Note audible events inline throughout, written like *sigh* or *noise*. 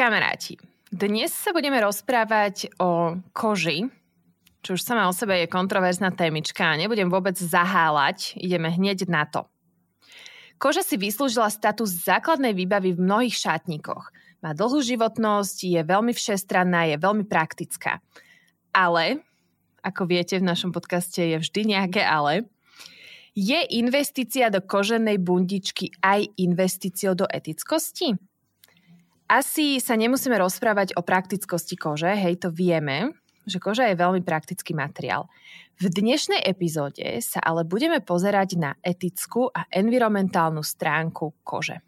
Kamaráti, dnes sa budeme rozprávať o koži, čo už sama o sebe je kontroverzná témička a nebudem vôbec zaháľať, ideme hneď na to. Koža si vyslúžila status základnej výbavy v mnohých šatníkoch. Má dlhú životnosť, je veľmi všestranná, je veľmi praktická. Ale, ako viete, v našom podcaste je vždy nejaké ale, je investícia do koženej bundičky aj investíciou do etickosti? Asi sa nemusíme rozprávať o praktickosti kože, hej, to vieme, že koža je veľmi praktický materiál. V dnešnej epizóde sa ale budeme pozerať na etickú a environmentálnu stránku kože.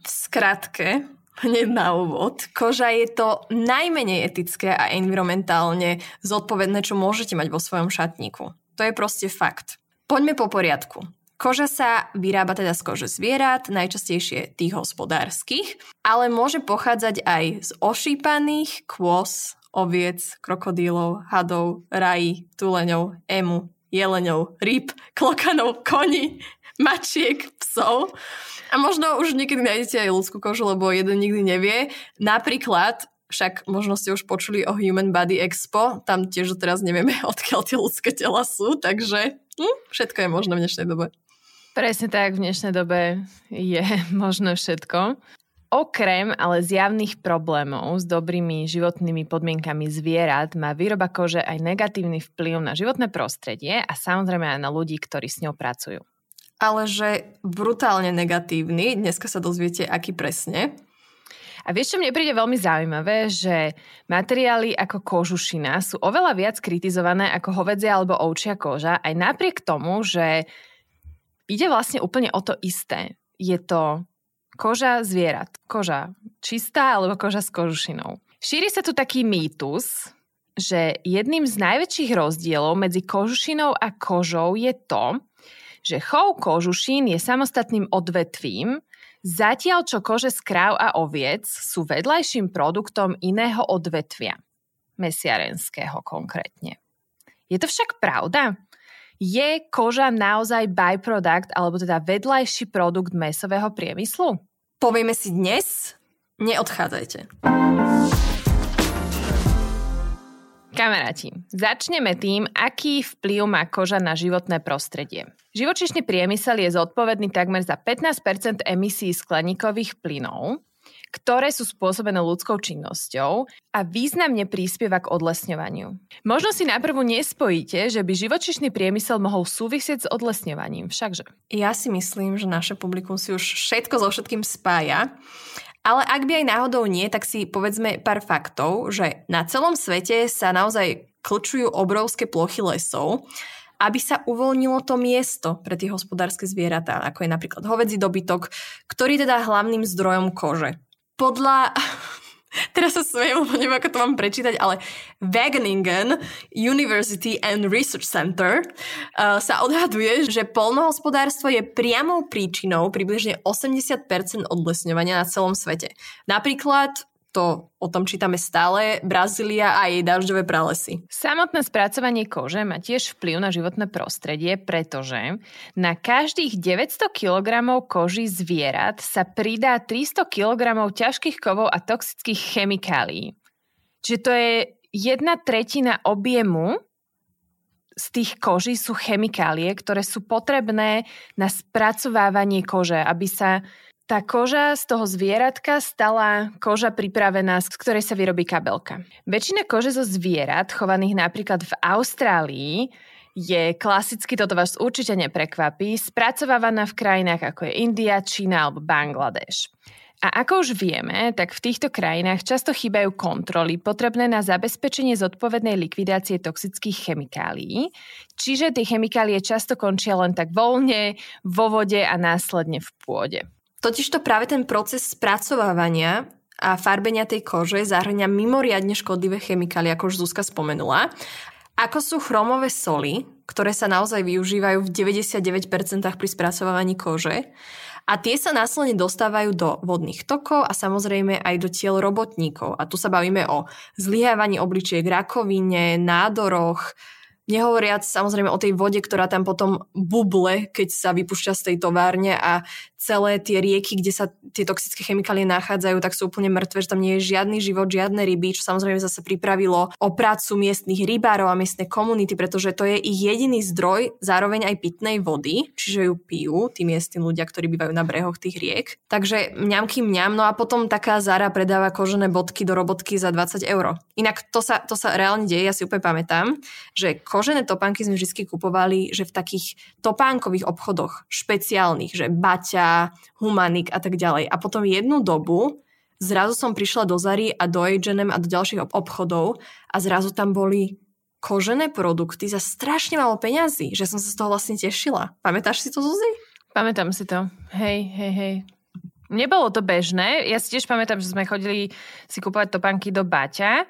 V skratke, hneď na úvod, koža je to najmenej etické a environmentálne zodpovedné, čo môžete mať vo svojom šatníku. To je proste fakt. Poďme po poriadku. Koža sa vyrába teda z kože zvierat, najčastejšie tých hospodárskych, ale môže pochádzať aj z ošípaných kôz, oviec, krokodílov, hadov, rají, tuleňov, emu, jeleňov, rýb, klokanov, koní, mačiek, psov. A možno už niekedy nájdete aj ľudskú kožu, lebo jeden nikdy nevie. Napríklad však možno ste už počuli o Human Body Expo, tam tiež teraz nevieme, *laughs* odkiaľ tie ľudské tela sú, takže hm, všetko je možné v dnešnej dobe. Presne tak, v dnešnej dobe je *laughs* možné všetko. Okrem ale zjavných problémov s dobrými životnými podmienkami zvierat má výroba kože aj negatívny vplyv na životné prostredie a samozrejme aj na ľudí, ktorí s ňou pracujú. Ale že brutálne negatívny, dneska sa dozviete, aký presne. A vieš, čo mne príde veľmi zaujímavé, že materiály ako kožušina sú oveľa viac kritizované ako hovedzia alebo ovčia koža, aj napriek tomu, že ide vlastne úplne o to isté. Je to koža zvierat. Koža čistá alebo koža s kožušinou. Šíri sa tu taký mýtus, že jedným z najväčších rozdielov medzi kožušinou a kožou je to, že chov kožušín je samostatným odvetvím, zatiaľ čo kože z kráv a oviec sú vedľajším produktom iného odvetvia, mesiarenského konkrétne. Je to však pravda? Je koža naozaj byproduct, alebo teda vedľajší produkt mesového priemyslu? Povieme si dnes, neodchádzajte. Kamaráti, začneme tým, aký vplyv má koža na životné prostredie. Živočišný priemysel je zodpovedný takmer za 15% emisí skleníkových plynov, ktoré sú spôsobené ľudskou činnosťou a významne prispieva k odlesňovaniu. Možno si naprvu nespojíte, že by živočišný priemysel mohol súvisieť s odlesňovaním, všakže. Ja si myslím, že naše publikum si už všetko so všetkým spája. Ale ak by aj náhodou nie, tak si povedzme pár faktov, že na celom svete sa naozaj klčujú obrovské plochy lesov, aby sa uvoľnilo to miesto pre tie hospodárske zvieratá, ako je napríklad hovedzí dobytok, ktorý teda hlavným zdrojom kože podľa... *laughs* Teraz sa smejem, neviem, ako to mám prečítať, ale Wageningen University and Research Center uh, sa odhaduje, že polnohospodárstvo je priamou príčinou približne 80% odlesňovania na celom svete. Napríklad to o tom čítame stále, Brazília a jej dažďové pralesy. Samotné spracovanie kože má tiež vplyv na životné prostredie, pretože na každých 900 kg koží zvierat sa pridá 300 kg ťažkých kovov a toxických chemikálií. Čiže to je jedna tretina objemu z tých koží sú chemikálie, ktoré sú potrebné na spracovávanie kože, aby sa tá koža z toho zvieratka stala koža pripravená, z ktorej sa vyrobí kabelka. Väčšina kože zo zvierat, chovaných napríklad v Austrálii, je klasicky, toto vás určite neprekvapí, spracovávaná v krajinách ako je India, Čína alebo Bangladeš. A ako už vieme, tak v týchto krajinách často chýbajú kontroly potrebné na zabezpečenie zodpovednej likvidácie toxických chemikálií, čiže tie chemikálie často končia len tak voľne, vo vode a následne v pôde. Totiž to práve ten proces spracovávania a farbenia tej kože zahrňa mimoriadne škodlivé chemikálie, ako už Zuzka spomenula, ako sú chromové soly, ktoré sa naozaj využívajú v 99% pri spracovávaní kože a tie sa následne dostávajú do vodných tokov a samozrejme aj do tiel robotníkov. A tu sa bavíme o zlyhávaní obličiek, rakovine, nádoroch, Nehovoriac samozrejme o tej vode, ktorá tam potom buble, keď sa vypúšťa z tej továrne a celé tie rieky, kde sa tie toxické chemikálie nachádzajú, tak sú úplne mŕtve, že tam nie je žiadny život, žiadne ryby, čo samozrejme zase pripravilo o prácu miestnych rybárov a miestnej komunity, pretože to je ich jediný zdroj, zároveň aj pitnej vody, čiže ju pijú tí miestni ľudia, ktorí bývajú na brehoch tých riek. Takže mňamky mňam, no a potom taká Zara predáva kožené bodky do robotky za 20 eur. Inak to sa, to sa reálne deje, ja si úplne pamätám, že kožené topánky sme vždy kupovali, že v takých topánkových obchodoch špeciálnych, že Baťa, Humanik a tak ďalej. A potom jednu dobu zrazu som prišla do Zary a do H&M a do ďalších obchodov a zrazu tam boli kožené produkty za strašne málo peňazí, že som sa z toho vlastne tešila. Pamätáš si to, Zuzi? Pamätám si to. Hej, hej, hej. Nebolo to bežné. Ja si tiež pamätám, že sme chodili si kúpovať topánky do Baťa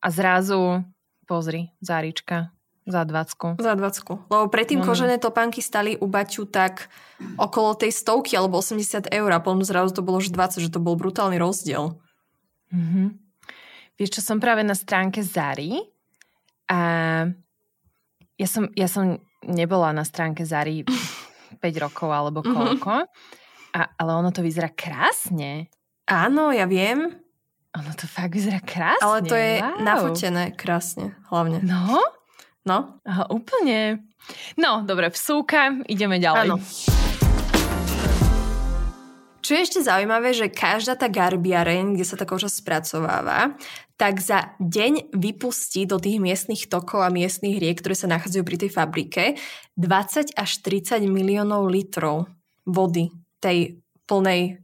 a zrazu, pozri, Zárička, za 20. Za 20. Lebo predtým no. kožené topánky stali u Baťu tak okolo tej stovky alebo 80 eur a potom zrazu to bolo už 20, že to bol brutálny rozdiel. Mm-hmm. Vieš čo, som práve na stránke Zary a ja som, ja som nebola na stránke Zary 5 *laughs* rokov alebo mhm. koľko, mm-hmm. a, ale ono to vyzerá krásne. Áno, ja viem. Ono to fakt vyzerá krásne. Ale to je wow. nafotené krásne, hlavne. No? No? Aha, úplne. No, dobre, vsúka, ideme ďalej. Áno. Čo je ešte zaujímavé, že každá tá garbiareň, kde sa tá koža spracováva, tak za deň vypustí do tých miestnych tokov a miestnych riek, ktoré sa nachádzajú pri tej fabrike, 20 až 30 miliónov litrov vody tej plnej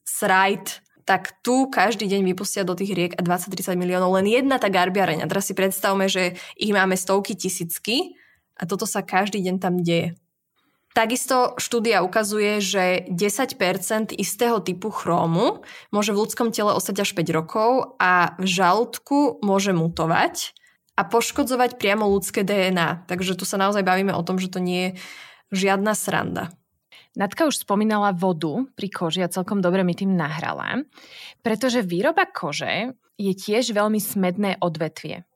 srajt tak tu každý deň vypustia do tých riek 20-30 miliónov len jedna tá garbiareň. A teraz si predstavme, že ich máme stovky tisícky a toto sa každý deň tam deje. Takisto štúdia ukazuje, že 10% istého typu chrómu môže v ľudskom tele ostať až 5 rokov a v žalúdku môže mutovať a poškodzovať priamo ľudské DNA. Takže tu sa naozaj bavíme o tom, že to nie je žiadna sranda. Natka už spomínala vodu pri koži a celkom dobre mi tým nahrala, pretože výroba kože je tiež veľmi smedné odvetvie.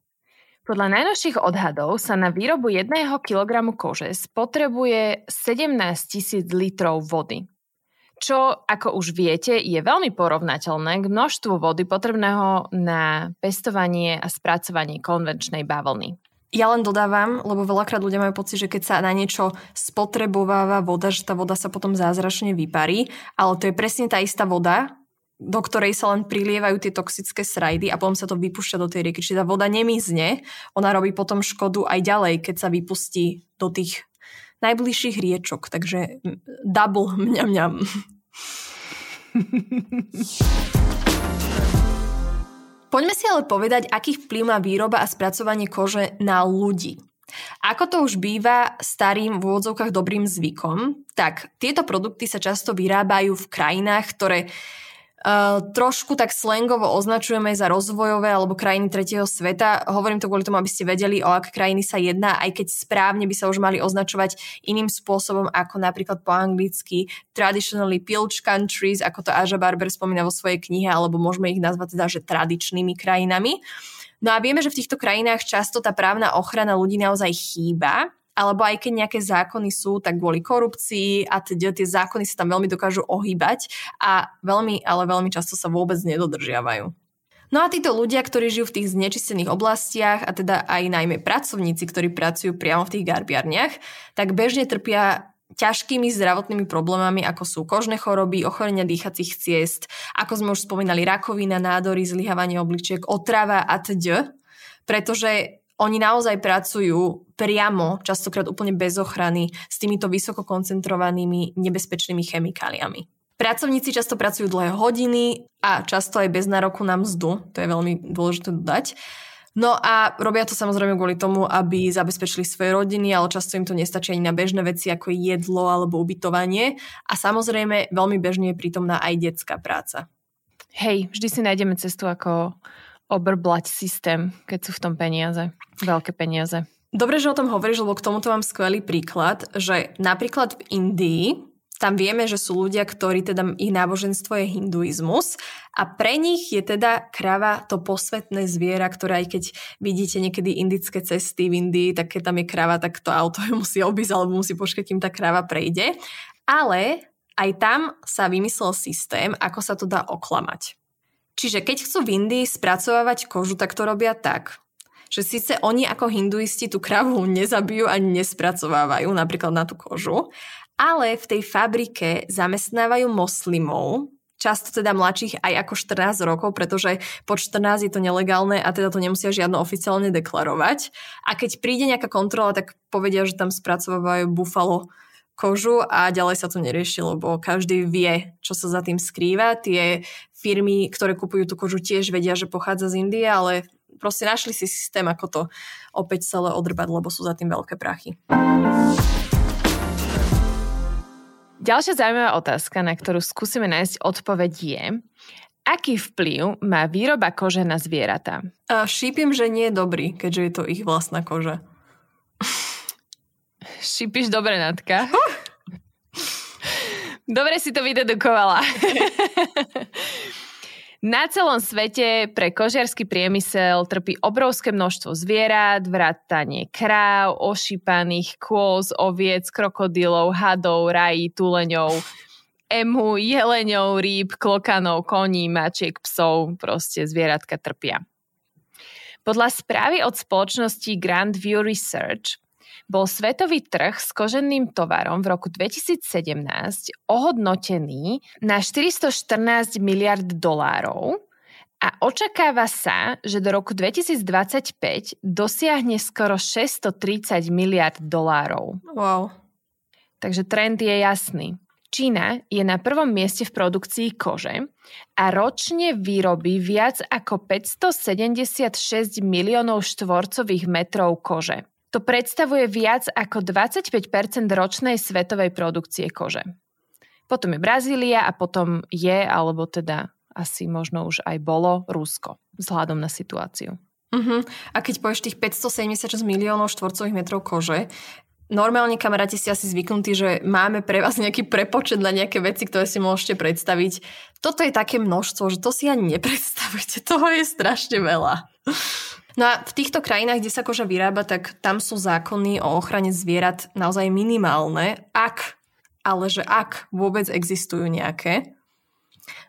Podľa najnovších odhadov sa na výrobu 1 kg kože spotrebuje 17 tisíc litrov vody. Čo, ako už viete, je veľmi porovnateľné k množstvu vody potrebného na pestovanie a spracovanie konvenčnej bavlny. Ja len dodávam, lebo veľakrát ľudia majú pocit, že keď sa na niečo spotrebováva voda, že tá voda sa potom zázračne vyparí, ale to je presne tá istá voda, do ktorej sa len prilievajú tie toxické srajdy a potom sa to vypúšťa do tej rieky. Čiže tá voda nemizne, ona robí potom škodu aj ďalej, keď sa vypustí do tých najbližších riečok. Takže double mňam mňam. *laughs* Poďme si ale povedať, aký vplyv má výroba a spracovanie kože na ľudí. Ako to už býva starým v úvodzovkách dobrým zvykom, tak tieto produkty sa často vyrábajú v krajinách, ktoré Trošku tak slangovo označujeme za rozvojové alebo krajiny tretieho sveta. Hovorím to kvôli tomu, aby ste vedeli, o aké krajiny sa jedná, aj keď správne by sa už mali označovať iným spôsobom, ako napríklad po anglicky traditionally pilch countries, ako to Aja Barber spomína vo svojej knihe, alebo môžeme ich nazvať teda, že tradičnými krajinami. No a vieme, že v týchto krajinách často tá právna ochrana ľudí naozaj chýba alebo aj keď nejaké zákony sú, tak kvôli korupcii a teda tie zákony sa tam veľmi dokážu ohýbať a veľmi, ale veľmi často sa vôbec nedodržiavajú. No a títo ľudia, ktorí žijú v tých znečistených oblastiach a teda aj najmä pracovníci, ktorí pracujú priamo v tých garbiarniach, tak bežne trpia ťažkými zdravotnými problémami, ako sú kožné choroby, ochorenia dýchacích ciest, ako sme už spomínali, rakovina, nádory, zlyhávanie obličiek, otrava a td. Pretože oni naozaj pracujú priamo, častokrát úplne bez ochrany, s týmito vysoko koncentrovanými nebezpečnými chemikáliami. Pracovníci často pracujú dlhé hodiny a často aj bez nároku na mzdu, to je veľmi dôležité dodať. No a robia to samozrejme kvôli tomu, aby zabezpečili svoje rodiny, ale často im to nestačí ani na bežné veci ako jedlo alebo ubytovanie. A samozrejme veľmi bežne je prítomná aj detská práca. Hej, vždy si nájdeme cestu ako obrblať systém, keď sú v tom peniaze, veľké peniaze. Dobre, že o tom hovoríš, lebo k tomuto mám skvelý príklad, že napríklad v Indii tam vieme, že sú ľudia, ktorí teda ich náboženstvo je hinduizmus a pre nich je teda krava to posvetné zviera, ktoré aj keď vidíte niekedy indické cesty v Indii, tak keď tam je krava, tak to auto *laughs* ju musí obísť alebo musí počkať, kým tá krava prejde. Ale aj tam sa vymyslel systém, ako sa to dá oklamať. Čiže keď chcú v Indii spracovávať kožu, tak to robia tak, že síce oni ako hinduisti tú kravu nezabijú ani nespracovávajú napríklad na tú kožu, ale v tej fabrike zamestnávajú moslimov, často teda mladších aj ako 14 rokov, pretože po 14 je to nelegálne a teda to nemusia žiadno oficiálne deklarovať. A keď príde nejaká kontrola, tak povedia, že tam spracovávajú bufalo kožu a ďalej sa to nerieši, lebo každý vie, čo sa za tým skrýva. Tie firmy, ktoré kupujú tú kožu, tiež vedia, že pochádza z Indie, ale proste našli si systém, ako to opäť celé odrbať, lebo sú za tým veľké prachy. Ďalšia zaujímavá otázka, na ktorú skúsime nájsť odpoveď je, aký vplyv má výroba kože na zvieratá? Šípim, že nie je dobrý, keďže je to ich vlastná koža. Šípiš dobre, Natka. Dobre si to vydedukovala. Na celom svete pre kožiarsky priemysel trpí obrovské množstvo zvierat, vrátanie kráv, ošípaných kôz, oviec, krokodilov, hadov, rají, tuleňov, emu, jeleňov, rýb, klokanov, koní, mačiek, psov, proste zvieratka trpia. Podľa správy od spoločnosti Grand View Research bol svetový trh s koženným tovarom v roku 2017 ohodnotený na 414 miliard dolárov a očakáva sa, že do roku 2025 dosiahne skoro 630 miliard dolárov. Wow. Takže trend je jasný. Čína je na prvom mieste v produkcii kože a ročne vyrobí viac ako 576 miliónov štvorcových metrov kože. To predstavuje viac ako 25% ročnej svetovej produkcie kože. Potom je Brazília a potom je, alebo teda asi možno už aj bolo, Rusko, vzhľadom na situáciu. Uh-huh. A keď povieš tých 576 miliónov štvorcových metrov kože, normálne kamaráti si asi zvyknutí, že máme pre vás nejaký prepočet na nejaké veci, ktoré si môžete predstaviť. Toto je také množstvo, že to si ani nepredstavujete. *laughs* Toho je strašne veľa. No a v týchto krajinách, kde sa koža vyrába, tak tam sú zákony o ochrane zvierat naozaj minimálne, ak, ale že ak vôbec existujú nejaké.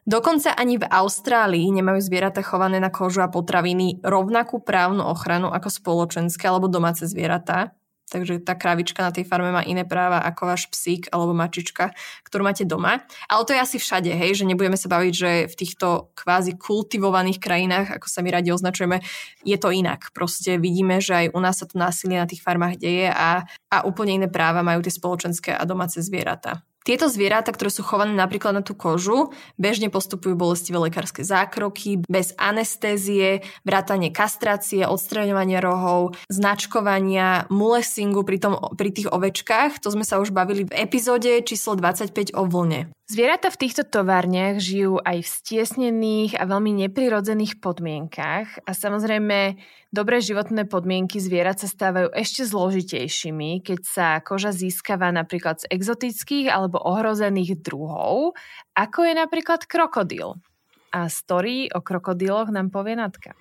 Dokonca ani v Austrálii nemajú zvieratá chované na kožu a potraviny rovnakú právnu ochranu ako spoločenské alebo domáce zvieratá. Takže tá krávička na tej farme má iné práva ako váš psík alebo mačička, ktorú máte doma. Ale to je asi všade, hej, že nebudeme sa baviť, že v týchto kvázi kultivovaných krajinách, ako sa my radi označujeme, je to inak. Proste vidíme, že aj u nás sa to násilie na tých farmách deje a, a úplne iné práva majú tie spoločenské a domáce zvieratá. Tieto zvieratá, ktoré sú chované napríklad na tú kožu, bežne postupujú bolestivé lekárske zákroky, bez anestézie, vrátanie kastrácie, odstraňovania rohov, značkovania, mulesingu pri, tom, pri tých ovečkách. To sme sa už bavili v epizóde číslo 25 o vlne. Zvieratá v týchto továrniach žijú aj v stiesnených a veľmi neprirodzených podmienkach a samozrejme dobré životné podmienky zvierat sa stávajú ešte zložitejšími, keď sa koža získava napríklad z exotických alebo ohrozených druhov, ako je napríklad krokodil. A story o krokodíloch nám povie Natka.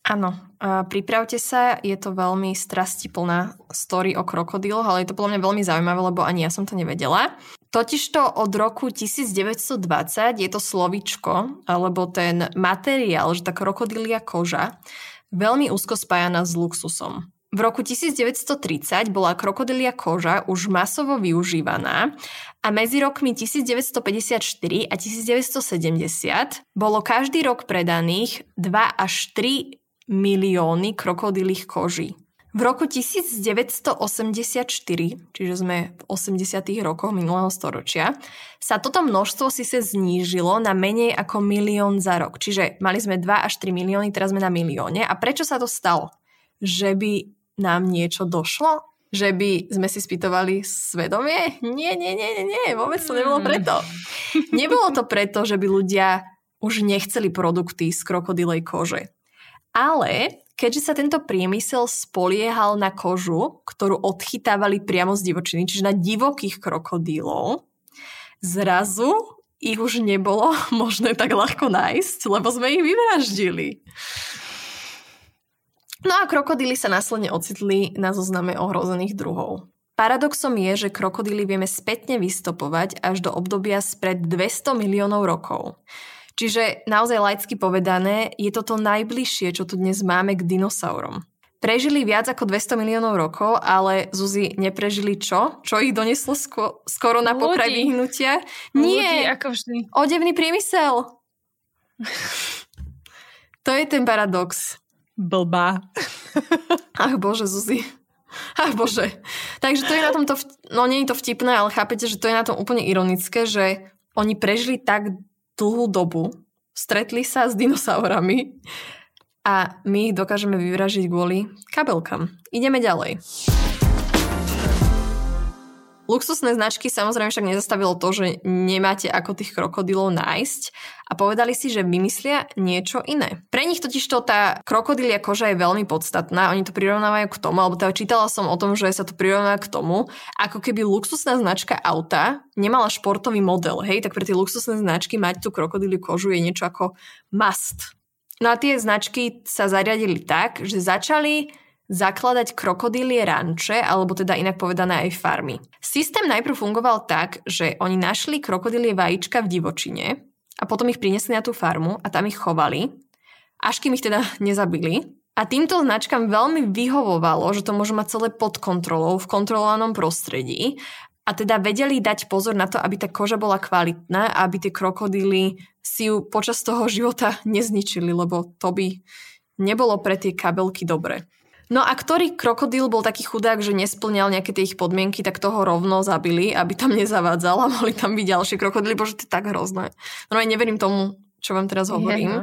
Áno, pripravte sa, je to veľmi strastiplná story o krokodíloch, ale je to podľa mňa veľmi zaujímavé, lebo ani ja som to nevedela. Totižto od roku 1920 je to slovičko, alebo ten materiál, že tá krokodília koža, veľmi úzko spájana s luxusom. V roku 1930 bola krokodilia koža už masovo využívaná a medzi rokmi 1954 a 1970 bolo každý rok predaných 2 až 3 milióny krokodilých koží. V roku 1984, čiže sme v 80. rokoch minulého storočia, sa toto množstvo sa znížilo na menej ako milión za rok. Čiže mali sme 2 až 3 milióny, teraz sme na milióne. A prečo sa to stalo? Že by nám niečo došlo? Že by sme si spýtovali svedomie? Nie, nie, nie, nie, nie, vôbec to nebolo preto. Nebolo to preto, že by ľudia už nechceli produkty z krokodilej kože. Ale keďže sa tento priemysel spoliehal na kožu, ktorú odchytávali priamo z divočiny, čiže na divokých krokodílov, zrazu ich už nebolo *laughs* možné tak ľahko nájsť, lebo sme ich vyvraždili. No a krokodíly sa následne ocitli na zozname ohrozených druhov. Paradoxom je, že krokodíly vieme spätne vystopovať až do obdobia spred 200 miliónov rokov. Čiže naozaj laicky povedané, je to to najbližšie, čo tu dnes máme k dinosaurom. Prežili viac ako 200 miliónov rokov, ale Zuzi neprežili čo? Čo ich doneslo sko- skoro na pokraj vyhnutia? Nie, Ľudí, ako vždy. odevný priemysel. to je ten paradox. Blbá. Ach bože, Zuzi. Ach bože. Takže to je na tomto, no nie je to vtipné, ale chápete, že to je na tom úplne ironické, že oni prežili tak dlhú dobu, stretli sa s dinosaurami a my ich dokážeme vyvražiť kvôli kabelkám. Ideme ďalej. Luxusné značky samozrejme však nezastavilo to, že nemáte ako tých krokodilov nájsť a povedali si, že vymyslia niečo iné. Pre nich totiž to tá krokodilia koža je veľmi podstatná, oni to prirovnávajú k tomu, alebo teda čítala som o tom, že sa to prirovnáva k tomu, ako keby luxusná značka auta nemala športový model, hej, tak pre tie luxusné značky mať tú krokodiliu kožu je niečo ako must. No a tie značky sa zariadili tak, že začali zakladať krokodílie ranče, alebo teda inak povedané aj farmy. Systém najprv fungoval tak, že oni našli krokodílie vajíčka v divočine a potom ich priniesli na tú farmu a tam ich chovali, až kým ich teda *laughs* nezabili. A týmto značkám veľmi vyhovovalo, že to môže mať celé pod kontrolou, v kontrolovanom prostredí a teda vedeli dať pozor na to, aby tá koža bola kvalitná a aby tie krokodíly si ju počas toho života *laughs* nezničili, lebo to by nebolo pre tie kabelky dobre. No a ktorý krokodíl bol taký chudák, že nesplňal nejaké tie ich podmienky, tak toho rovno zabili, aby tam nezavádzal a mohli tam byť ďalšie krokodíly, bože, to je tak hrozné. No ja neverím tomu, čo vám teraz hovorím. Je, no.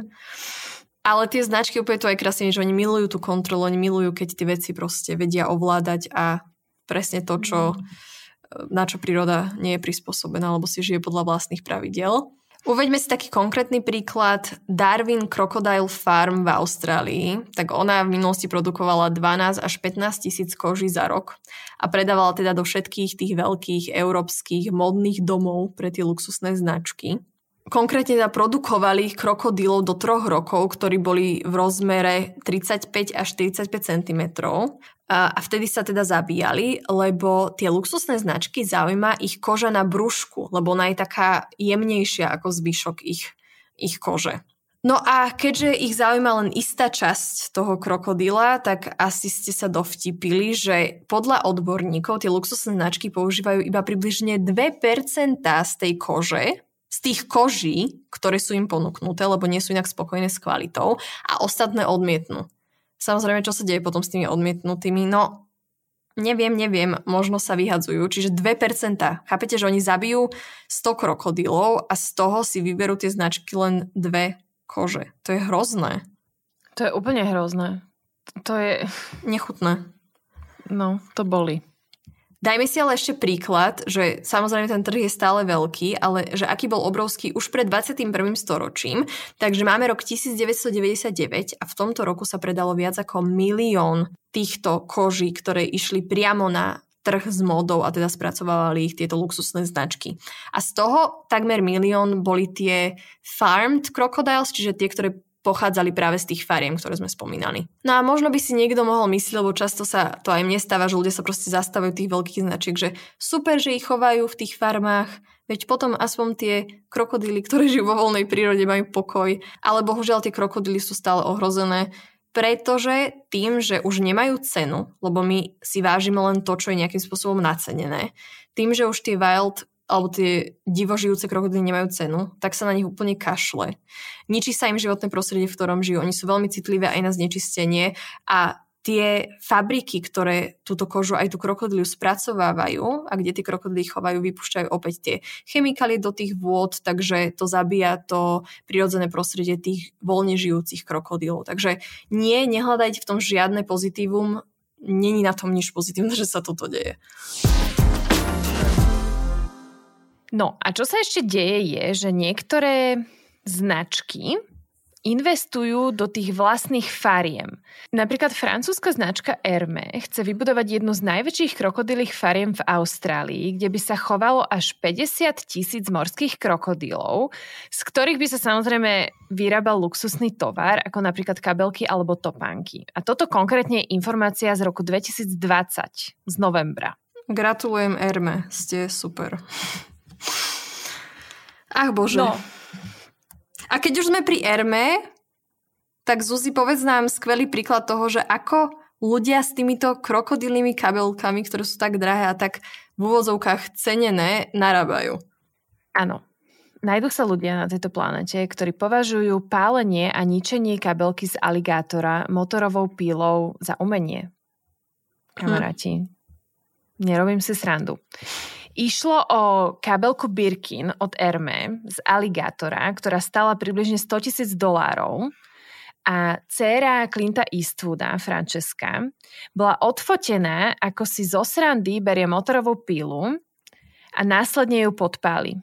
Ale tie značky úplne to aj krásne, že oni milujú tú kontrolu, oni milujú, keď tie veci proste vedia ovládať a presne to, čo, mm. na čo príroda nie je prispôsobená, alebo si žije podľa vlastných pravidiel. Uveďme si taký konkrétny príklad. Darwin Crocodile Farm v Austrálii, tak ona v minulosti produkovala 12 až 15 tisíc koží za rok a predávala teda do všetkých tých veľkých európskych modných domov pre tie luxusné značky. Konkrétne teda produkovali krokodílov do troch rokov, ktorí boli v rozmere 35 až 45 cm. A vtedy sa teda zabíjali, lebo tie luxusné značky zaujíma ich koža na brúšku, lebo ona je taká jemnejšia ako zvyšok ich, ich kože. No a keďže ich zaujíma len istá časť toho krokodíla, tak asi ste sa dovtipili, že podľa odborníkov tie luxusné značky používajú iba približne 2% z tej kože, z tých koží, ktoré sú im ponúknuté, lebo nie sú inak spokojné s kvalitou a ostatné odmietnú. Samozrejme, čo sa deje potom s tými odmietnutými? No, neviem, neviem, možno sa vyhadzujú, čiže 2%. Chápete, že oni zabijú 100 krokodilov a z toho si vyberú tie značky len dve kože. To je hrozné. To je úplne hrozné. To je... Nechutné. No, to boli. Dajme si ale ešte príklad, že samozrejme ten trh je stále veľký, ale že aký bol obrovský už pred 21. storočím. Takže máme rok 1999 a v tomto roku sa predalo viac ako milión týchto koží, ktoré išli priamo na trh s módou a teda spracovávali ich tieto luxusné značky. A z toho takmer milión boli tie farmed crocodiles, čiže tie, ktoré pochádzali práve z tých fariem, ktoré sme spomínali. No a možno by si niekto mohol myslieť, lebo často sa to aj mne stáva, že ľudia sa proste zastavujú tých veľkých značiek, že super, že ich chovajú v tých farmách, veď potom aspoň tie krokodíly, ktoré žijú vo voľnej prírode, majú pokoj, ale bohužiaľ tie krokodíly sú stále ohrozené, pretože tým, že už nemajú cenu, lebo my si vážime len to, čo je nejakým spôsobom nacenené, tým, že už tie wild alebo tie divožijúce krokodily nemajú cenu, tak sa na nich úplne kašle. Ničí sa im životné prostredie, v ktorom žijú. Oni sú veľmi citlivé aj na znečistenie a tie fabriky, ktoré túto kožu aj tú krokodíliu spracovávajú a kde tie krokodily chovajú, vypúšťajú opäť tie chemikálie do tých vôd, takže to zabíja to prirodzené prostredie tých voľne žijúcich krokodílov. Takže nie, nehľadajte v tom žiadne pozitívum, není na tom nič pozitívne, *laughs* že sa toto deje. No a čo sa ešte deje je, že niektoré značky investujú do tých vlastných fariem. Napríklad francúzska značka Hermé chce vybudovať jednu z najväčších krokodilých fariem v Austrálii, kde by sa chovalo až 50 tisíc morských krokodilov, z ktorých by sa samozrejme vyrábal luxusný tovar, ako napríklad kabelky alebo topánky. A toto konkrétne je informácia z roku 2020, z novembra. Gratulujem Erme, ste super. Ach bože. No, a keď už sme pri Erme, tak Zuzi, povedz nám skvelý príklad toho, že ako ľudia s týmito krokodilnými kabelkami, ktoré sú tak drahé a tak v úvodzovkách cenené, narábajú. Áno. Najdú sa ľudia na tejto planete, ktorí považujú pálenie a ničenie kabelky z aligátora motorovou pílou za umenie. Kamaráti, hm. nerobím si srandu. Išlo o kabelku Birkin od Hermé z aligátora, ktorá stala približne 100 tisíc dolárov a dcéra Clinta Eastwooda, Francesca, bola odfotená, ako si zo srandy berie motorovú pílu a následne ju podpáli.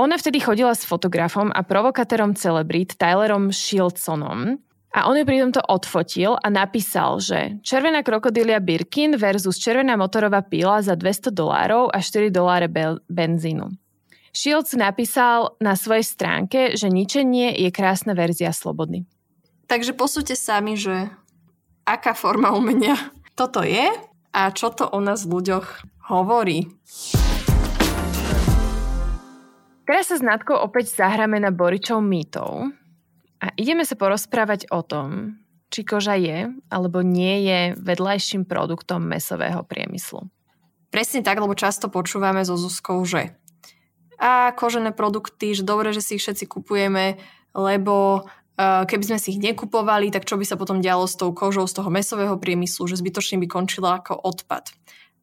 Ona vtedy chodila s fotografom a provokatérom celebrit Tylerom Shieldsonom a on ju pri tomto odfotil a napísal, že červená krokodilia Birkin versus červená motorová píla za 200 dolárov a 4 doláre be- benzínu. Shields napísal na svojej stránke, že ničenie je krásna verzia slobody. Takže posúďte sami, že aká forma umenia toto je a čo to o nás ľuďoch hovorí. Teraz sa s Natkou opäť zahráme na Boričov mýtov, a ideme sa porozprávať o tom, či koža je alebo nie je vedľajším produktom mesového priemyslu. Presne tak, lebo často počúvame zo Zuzkou, že a kožené produkty, že dobre, že si ich všetci kupujeme, lebo uh, keby sme si ich nekupovali, tak čo by sa potom dialo s tou kožou z toho mesového priemyslu, že zbytočne by končila ako odpad.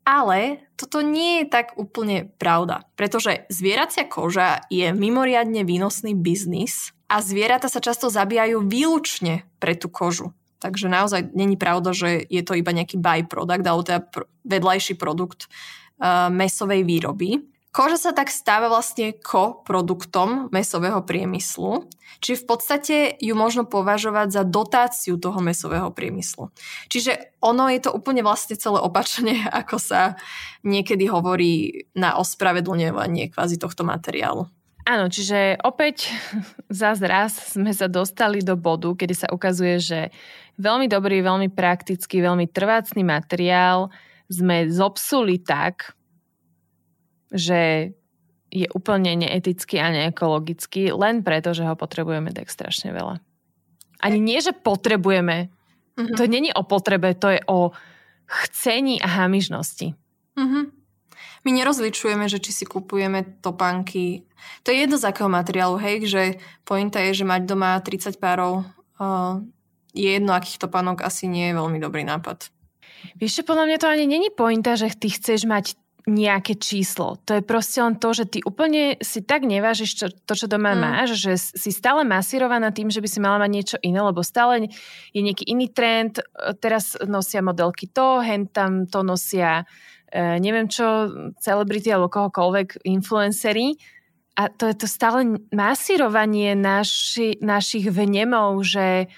Ale toto nie je tak úplne pravda, pretože zvieracia koža je mimoriadne výnosný biznis a zvieratá sa často zabíjajú výlučne pre tú kožu. Takže naozaj není pravda, že je to iba nejaký byproduct, alebo teda vedľajší produkt uh, mesovej výroby. Koža sa tak stáva vlastne koproduktom mesového priemyslu, či v podstate ju možno považovať za dotáciu toho mesového priemyslu. Čiže ono je to úplne vlastne celé opačne, *laughs* ako sa niekedy hovorí na ospravedlňovanie kvázi tohto materiálu. Áno, čiže opäť *laughs* za raz sme sa dostali do bodu, kedy sa ukazuje, že veľmi dobrý, veľmi praktický, veľmi trvácný materiál sme zopsuli tak, že je úplne neetický a neekologický, len preto, že ho potrebujeme tak strašne veľa. Ani nie, že potrebujeme. Mm-hmm. To není o potrebe, to je o chcení a hamižnosti. Mm-hmm. My nerozličujeme, že či si kupujeme topánky. To je jedno z akého materiálu, hej, že pointa je, že mať doma 30 párov uh, je jedno, akých topánok asi nie je veľmi dobrý nápad. Vieš, podľa mňa to ani není pointa, že ty chceš mať nejaké číslo. To je proste len to, že ty úplne si tak nevážiš čo, to, čo doma mm. máš, že si stále masírovaná tým, že by si mala mať niečo iné, lebo stále je nejaký iný trend. Teraz nosia modelky to, hen tam to nosia neviem čo, celebrity alebo kohokoľvek, influencery. A to je to stále masírovanie naši, našich vnemov, že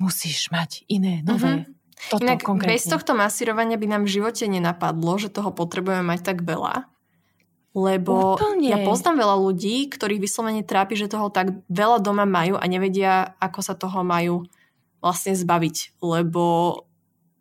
musíš mať iné, nové. Mm-hmm. Toto Inak konkrétne. bez tohto masírovania by nám v živote nenapadlo, že toho potrebujeme mať tak veľa. Lebo Úplne. ja poznám veľa ľudí, ktorých vyslovene trápi, že toho tak veľa doma majú a nevedia, ako sa toho majú vlastne zbaviť. Lebo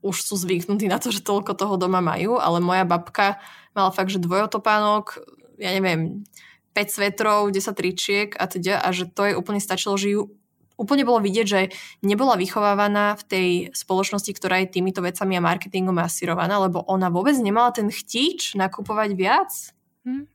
už sú zvyknutí na to, že toľko toho doma majú, ale moja babka mala fakt, že dvojotopánok, ja neviem, 5 svetrov, 10 tričiek a teda, a že to je úplne stačilo, že ju úplne bolo vidieť, že nebola vychovávaná v tej spoločnosti, ktorá je týmito vecami a marketingom masírovaná, lebo ona vôbec nemala ten chtíč nakupovať viac. Hm.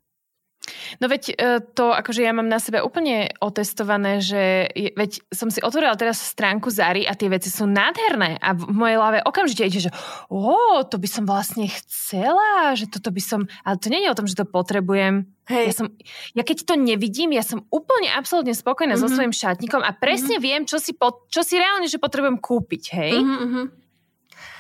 No veď e, to, akože ja mám na sebe úplne otestované, že je, veď som si otvorila teraz stránku Zary a tie veci sú nádherné a v mojej hlave okamžite ide, že o, to by som vlastne chcela, že toto by som, ale to nie je o tom, že to potrebujem. Hej. Ja, som, ja keď to nevidím, ja som úplne absolútne spokojná mm-hmm. so mhm. svojím šatníkom a presne mm-hmm. viem, čo si, po, čo si reálne, že potrebujem kúpiť, hej? Mm-hmm.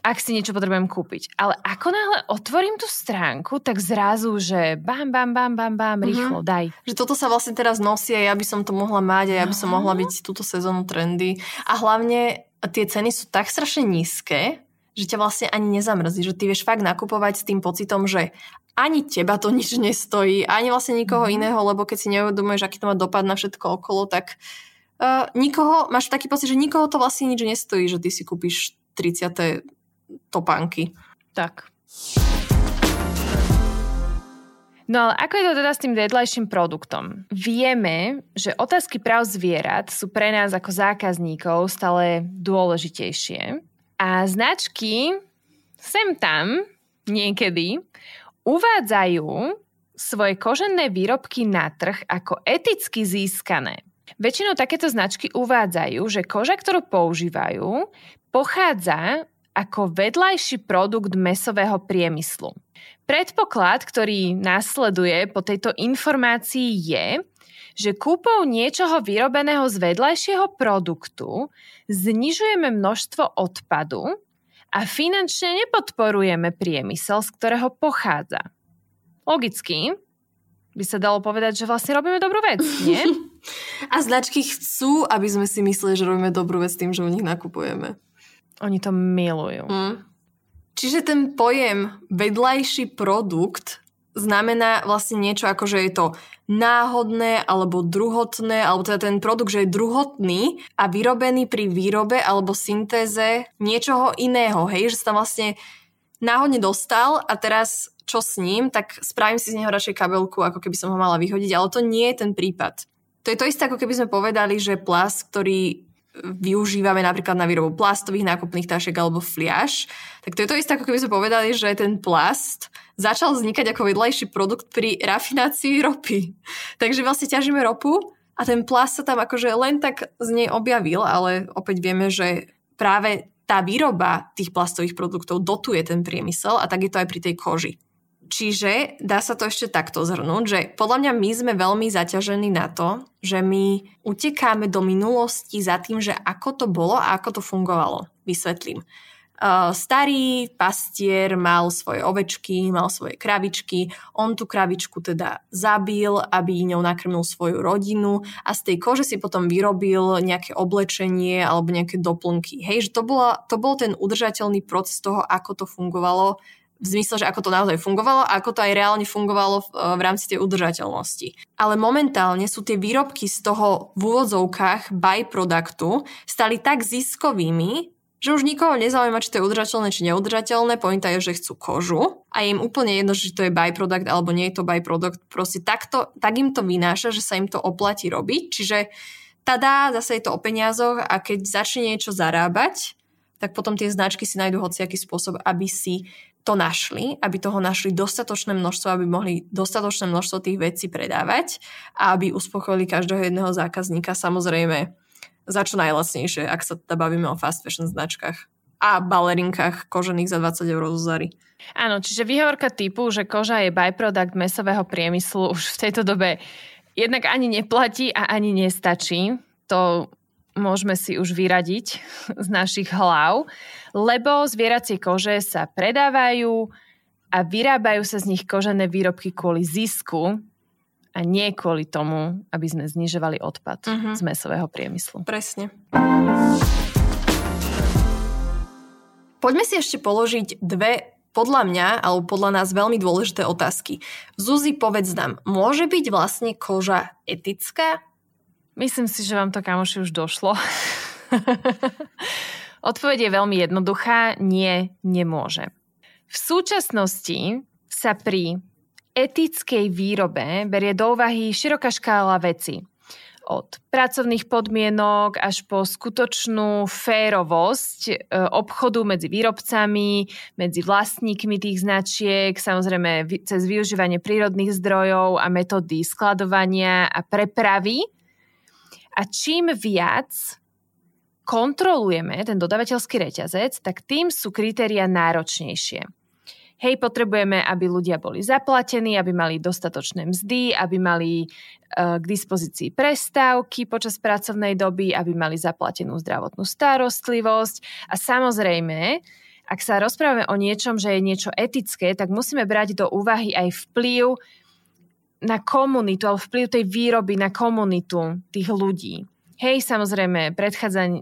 Ak si niečo potrebujem kúpiť. Ale ako náhle otvorím tú stránku, tak zrazu, že bam, bam, bam, bam, bam, mhm. rýchlo, mm-hmm. daj. Že toto sa vlastne teraz nosí a ja by som to mohla mať a ja by som mohla byť túto sezónu trendy. A hlavne tie ceny sú tak strašne nízke, že ťa vlastne ani nezamrzí, že ty vieš fakt nakupovať s tým pocitom, že ani teba to nič nestojí, ani vlastne nikoho mm-hmm. iného, lebo keď si neuvedomuješ, aký to má dopad na všetko okolo, tak uh, nikoho, máš taký pocit, že nikoho to vlastne nič nestojí, že ty si kúpiš 30. topánky. Tak. No ale ako je to teda s tým vedľajším produktom? Vieme, že otázky práv zvierat sú pre nás ako zákazníkov stále dôležitejšie a značky sem tam niekedy uvádzajú svoje kožené výrobky na trh ako eticky získané. Väčšinou takéto značky uvádzajú, že koža, ktorú používajú, pochádza ako vedľajší produkt mesového priemyslu. Predpoklad, ktorý následuje po tejto informácii je, že kúpou niečoho vyrobeného z vedľajšieho produktu znižujeme množstvo odpadu a finančne nepodporujeme priemysel, z ktorého pochádza. Logicky by sa dalo povedať, že vlastne robíme dobrú vec, nie? *laughs* A značky chcú, aby sme si mysleli, že robíme dobrú vec tým, že u nich nakupujeme. Oni to milujú. Mm. Čiže ten pojem vedľajší produkt znamená vlastne niečo ako, že je to náhodné alebo druhotné, alebo teda ten produkt, že je druhotný a vyrobený pri výrobe alebo syntéze niečoho iného, hej, že sa tam vlastne náhodne dostal a teraz čo s ním, tak spravím si z neho radšej kabelku, ako keby som ho mala vyhodiť, ale to nie je ten prípad. To je to isté, ako keby sme povedali, že plast, ktorý využívame napríklad na výrobu plastových nákupných tašiek alebo fliaš, tak to je to isté, ako keby sme povedali, že ten plast začal vznikať ako vedľajší produkt pri rafinácii ropy. *laughs* Takže vlastne ťažíme ropu a ten plast sa tam akože len tak z nej objavil, ale opäť vieme, že práve tá výroba tých plastových produktov dotuje ten priemysel a tak je to aj pri tej koži. Čiže dá sa to ešte takto zhrnúť, že podľa mňa my sme veľmi zaťažení na to, že my utekáme do minulosti za tým, že ako to bolo a ako to fungovalo. Vysvetlím. Uh, starý pastier mal svoje ovečky, mal svoje kravičky, on tú kravičku teda zabil, aby ňou nakrmil svoju rodinu a z tej kože si potom vyrobil nejaké oblečenie alebo nejaké doplnky. Hej, že to, bola, to bol ten udržateľný proces toho, ako to fungovalo v zmysle, že ako to naozaj fungovalo a ako to aj reálne fungovalo v, v rámci tej udržateľnosti. Ale momentálne sú tie výrobky z toho v úvodzovkách byproduktu stali tak ziskovými, že už nikoho nezaujíma, či to je udržateľné, či neudržateľné. Pointa je, že chcú kožu a je im úplne jedno, či to je byproduct alebo nie je to byproduct. Proste takto, tak im to vynáša, že sa im to oplatí robiť. Čiže tada, zase je to o peniazoch a keď začne niečo zarábať, tak potom tie značky si nájdú hociaký spôsob, aby si to našli, aby toho našli dostatočné množstvo, aby mohli dostatočné množstvo tých vecí predávať a aby uspokojili každého jedného zákazníka. Samozrejme, za čo najlacnejšie, ak sa teda bavíme o fast fashion značkách a balerinkách kožených za 20 eur zo Zary. Áno, čiže výhovorka typu, že koža je byproduct mesového priemyslu už v tejto dobe jednak ani neplatí a ani nestačí. To môžeme si už vyradiť *laughs* z našich hlav, lebo zvieracie kože sa predávajú a vyrábajú sa z nich kožené výrobky kvôli zisku a nie kvôli tomu, aby sme znižovali odpad uh-huh. z mesového priemyslu. Presne. Poďme si ešte položiť dve podľa mňa, alebo podľa nás veľmi dôležité otázky. Zuzi, povedz nám, môže byť vlastne koža etická? Myslím si, že vám to kamoši už došlo. *laughs* Odpoveď je veľmi jednoduchá. Nie, nemôže. V súčasnosti sa pri etickej výrobe berie do úvahy široká škála veci. Od pracovných podmienok až po skutočnú férovosť e, obchodu medzi výrobcami, medzi vlastníkmi tých značiek, samozrejme cez využívanie prírodných zdrojov a metódy skladovania a prepravy a čím viac kontrolujeme ten dodavateľský reťazec, tak tým sú kritéria náročnejšie. Hej, potrebujeme, aby ľudia boli zaplatení, aby mali dostatočné mzdy, aby mali uh, k dispozícii prestávky počas pracovnej doby, aby mali zaplatenú zdravotnú starostlivosť a samozrejme, ak sa rozprávame o niečom, že je niečo etické, tak musíme brať do úvahy aj vplyv na komunitu, alebo vplyv tej výroby na komunitu tých ľudí. Hej, samozrejme,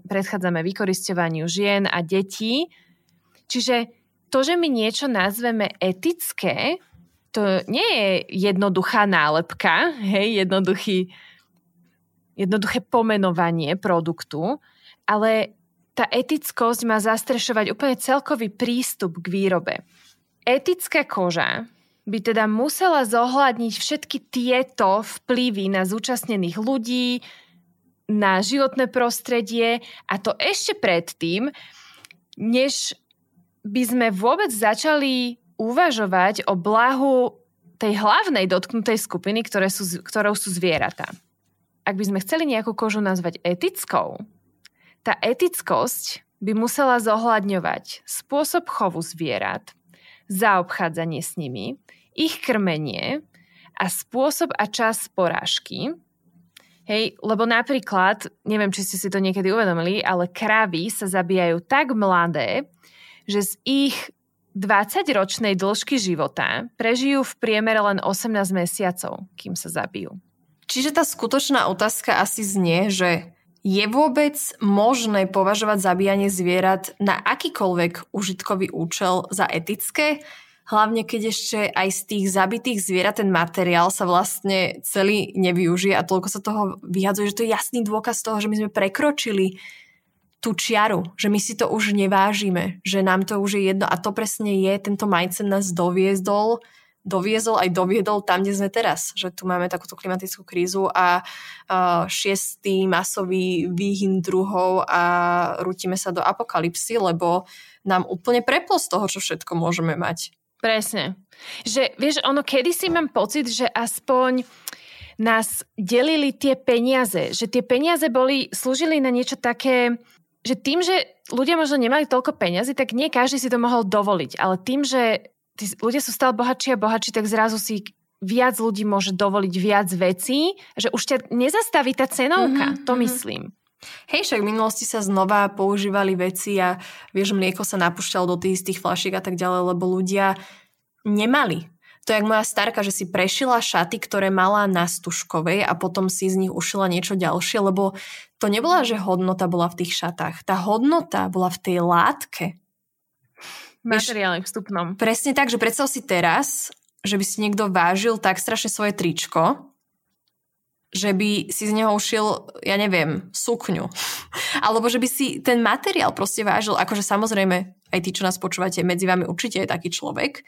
predchádzame vykoristovaniu žien a detí. Čiže to, že my niečo nazveme etické, to nie je jednoduchá nálepka, hej, jednoduchý, jednoduché pomenovanie produktu, ale tá etickosť má zastrešovať úplne celkový prístup k výrobe. Etická koža by teda musela zohľadniť všetky tieto vplyvy na zúčastnených ľudí, na životné prostredie a to ešte predtým, než by sme vôbec začali uvažovať o blahu tej hlavnej dotknutej skupiny, ktoré sú, ktorou sú zvieratá. Ak by sme chceli nejakú kožu nazvať etickou, tá etickosť by musela zohľadňovať spôsob chovu zvierat, zaobchádzanie s nimi, ich krmenie a spôsob a čas porážky. Hej, lebo napríklad, neviem, či ste si to niekedy uvedomili, ale kravy sa zabíjajú tak mladé, že z ich 20-ročnej dĺžky života prežijú v priemere len 18 mesiacov, kým sa zabijú. Čiže tá skutočná otázka asi znie, že je vôbec možné považovať zabíjanie zvierat na akýkoľvek užitkový účel za etické? Hlavne keď ešte aj z tých zabitých zvierat ten materiál sa vlastne celý nevyužije a toľko sa toho vyhadzuje, že to je jasný dôkaz toho, že my sme prekročili tú čiaru, že my si to už nevážime, že nám to už je jedno a to presne je, tento mindset nás doviezol doviezol aj doviedol tam, kde sme teraz. Že tu máme takúto klimatickú krízu a uh, šiestý masový výhyn druhov a rútime sa do apokalipsy, lebo nám úplne preplo z toho, čo všetko môžeme mať. Presne. Že, vieš, ono, kedysi mám pocit, že aspoň nás delili tie peniaze, že tie peniaze boli, slúžili na niečo také, že tým, že ľudia možno nemali toľko peniazy, tak nie každý si to mohol dovoliť, ale tým, že tí ľudia sú stále bohatší a bohatší, tak zrazu si viac ľudí môže dovoliť viac vecí, že už ťa nezastaví tá cenovka, mm-hmm, to mm-hmm. myslím. Hej, však v minulosti sa znova používali veci a vieš, mlieko sa napúšťalo do tých istých flašiek a tak ďalej, lebo ľudia nemali. To je jak moja starka, že si prešila šaty, ktoré mala na stužkovej a potom si z nich ušila niečo ďalšie, lebo to nebola, že hodnota bola v tých šatách. Tá hodnota bola v tej látke, materiálne vstupnom. Presne tak, že predstav si teraz, že by si niekto vážil tak strašne svoje tričko, že by si z neho ušiel, ja neviem, sukňu. *laughs* Alebo že by si ten materiál proste vážil, akože samozrejme, aj tí, čo nás počúvate, medzi vami určite je taký človek,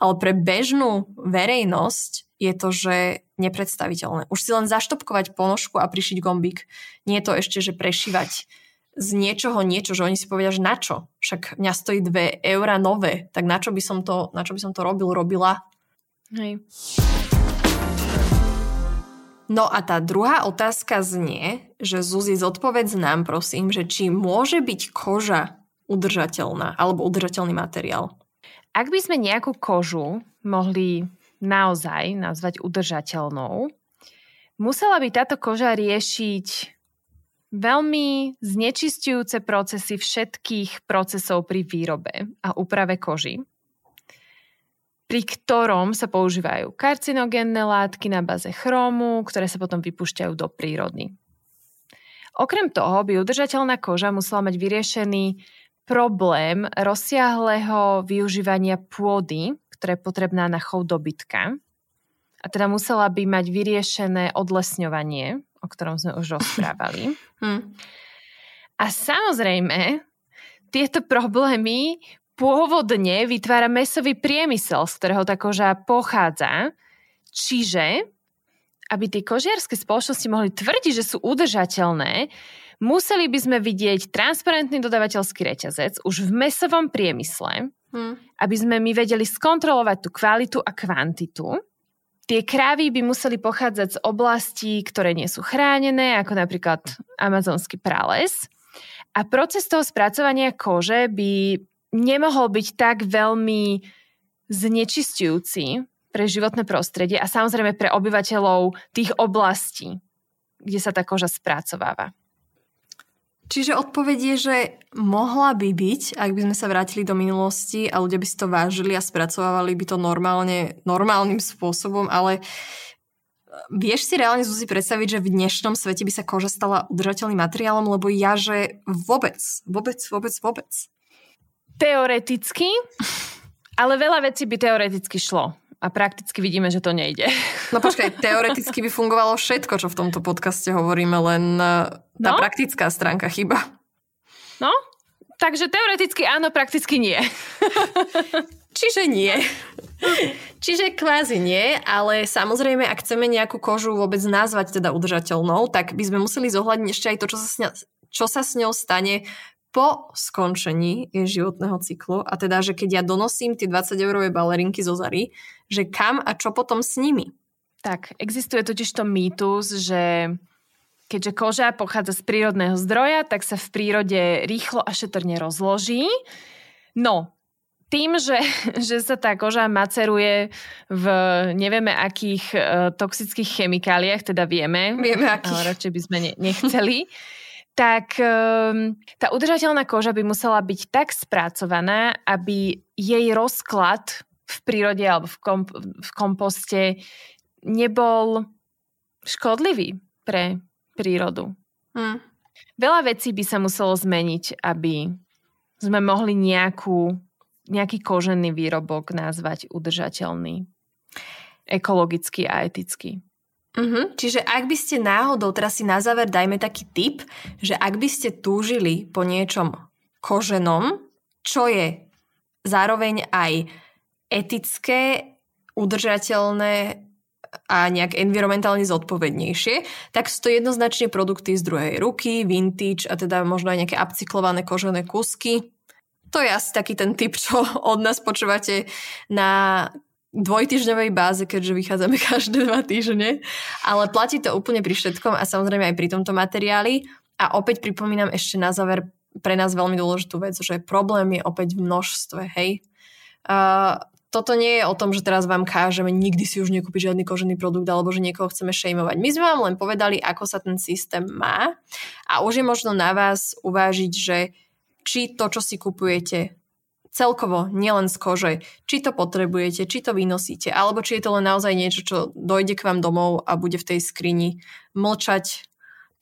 ale pre bežnú verejnosť je to, že nepredstaviteľné. Už si len zaštopkovať ponožku a prišiť gombík. Nie je to ešte, že prešívať z niečoho niečo, že oni si povedia, že na čo? Však mňa stojí 2 eurá nové, tak na čo by som to, na čo by som to robil, robila? Hej. No a tá druhá otázka znie, že Zuzi zodpovedz nám prosím, že či môže byť koža udržateľná alebo udržateľný materiál. Ak by sme nejakú kožu mohli naozaj nazvať udržateľnou, musela by táto koža riešiť veľmi znečistujúce procesy všetkých procesov pri výrobe a úprave kožy, pri ktorom sa používajú karcinogénne látky na baze chromu, ktoré sa potom vypúšťajú do prírody. Okrem toho by udržateľná koža musela mať vyriešený problém rozsiahleho využívania pôdy, ktoré je potrebná na chov dobytka. A teda musela by mať vyriešené odlesňovanie, o ktorom sme už rozprávali. *laughs* Hmm. A samozrejme, tieto problémy pôvodne vytvára mesový priemysel, z ktorého tá koža pochádza. Čiže, aby tie kožiarske spoločnosti mohli tvrdiť, že sú udržateľné, museli by sme vidieť transparentný dodavateľský reťazec už v mesovom priemysle, hmm. aby sme my vedeli skontrolovať tú kvalitu a kvantitu Tie krávy by museli pochádzať z oblastí, ktoré nie sú chránené, ako napríklad amazonský prales. A proces toho spracovania kože by nemohol byť tak veľmi znečistujúci pre životné prostredie a samozrejme pre obyvateľov tých oblastí, kde sa tá koža spracováva. Čiže odpoveď je, že mohla by byť, ak by sme sa vrátili do minulosti a ľudia by si to vážili a spracovávali by to normálne, normálnym spôsobom, ale vieš si reálne Zuzi predstaviť, že v dnešnom svete by sa koža stala udržateľným materiálom, lebo ja, že vôbec, vôbec, vôbec, vôbec. Teoreticky, ale veľa vecí by teoreticky šlo a prakticky vidíme, že to nejde. No počkaj, teoreticky by fungovalo všetko, čo v tomto podcaste hovoríme, len e, tá no? praktická stránka chyba. No, takže teoreticky áno, prakticky nie. *laughs* Čiže nie. Čiže kvázi nie, ale samozrejme, ak chceme nejakú kožu vôbec nazvať teda udržateľnou, tak by sme museli zohľadniť ešte aj to, čo sa, s čo sa s ňou stane po skončení životného cyklu a teda, že keď ja donosím tie 20 eurové balerinky zo Zary, že kam a čo potom s nimi? Tak, existuje totiž to mýtus, že keďže koža pochádza z prírodného zdroja, tak sa v prírode rýchlo a šetrne rozloží. No, tým, že, *laughs* že sa tá koža maceruje v nevieme akých uh, toxických chemikáliách, teda vieme, vieme akých. ale radšej by sme ne, nechceli, tak um, tá udržateľná koža by musela byť tak spracovaná, aby jej rozklad v prírode alebo v, komp- v komposte nebol škodlivý pre prírodu. Hmm. Veľa vecí by sa muselo zmeniť, aby sme mohli nejakú, nejaký kožený výrobok nazvať udržateľný, ekologický a etický. Uh-huh. Čiže ak by ste náhodou, teraz si na záver dajme taký tip, že ak by ste túžili po niečom koženom, čo je zároveň aj etické, udržateľné a nejak environmentálne zodpovednejšie, tak sú to jednoznačne produkty z druhej ruky, vintage a teda možno aj nejaké upcyklované kožené kusky. To je asi taký ten typ, čo od nás počúvate na dvojtyžňovej báze, keďže vychádzame *laughs* každé dva týždne, ale platí to úplne pri všetkom a samozrejme aj pri tomto materiáli. A opäť pripomínam ešte na záver pre nás veľmi dôležitú vec, že problém je opäť v množstve, hej. Uh, toto nie je o tom, že teraz vám kážeme nikdy si už nekúpiť žiadny kožený produkt alebo že niekoho chceme šejmovať. My sme vám len povedali, ako sa ten systém má a už je možno na vás uvážiť, že či to, čo si kupujete, celkovo, nielen z kože, či to potrebujete, či to vynosíte, alebo či je to len naozaj niečo, čo dojde k vám domov a bude v tej skrini mlčať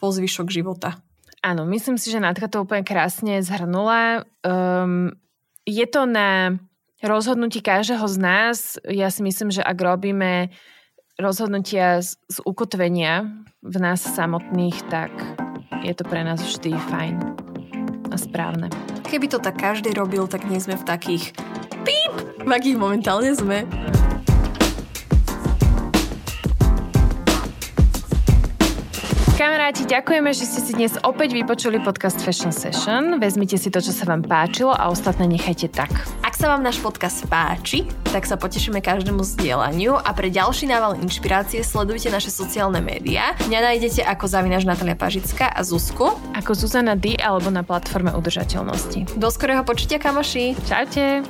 po zvyšok života. Áno, myslím si, že Natka to úplne krásne zhrnula. Um, je to na rozhodnutí každého z nás. Ja si myslím, že ak robíme rozhodnutia z, z ukotvenia v nás samotných, tak je to pre nás vždy fajn a správne. Keby to tak každý robil, tak nie sme v takých píp, v akých momentálne sme. Kamaráti, ďakujeme, že ste si dnes opäť vypočuli podcast Fashion Session. Vezmite si to, čo sa vám páčilo a ostatné nechajte tak. Ak sa vám náš podcast páči, tak sa potešíme každému zdieľaniu a pre ďalší nával inšpirácie sledujte naše sociálne médiá. Mňa nájdete ako zavinaš Natalia Pažická a Zuzku. Ako Zuzana D alebo na platforme udržateľnosti. Do skorého počutia, kamoši. Čaute.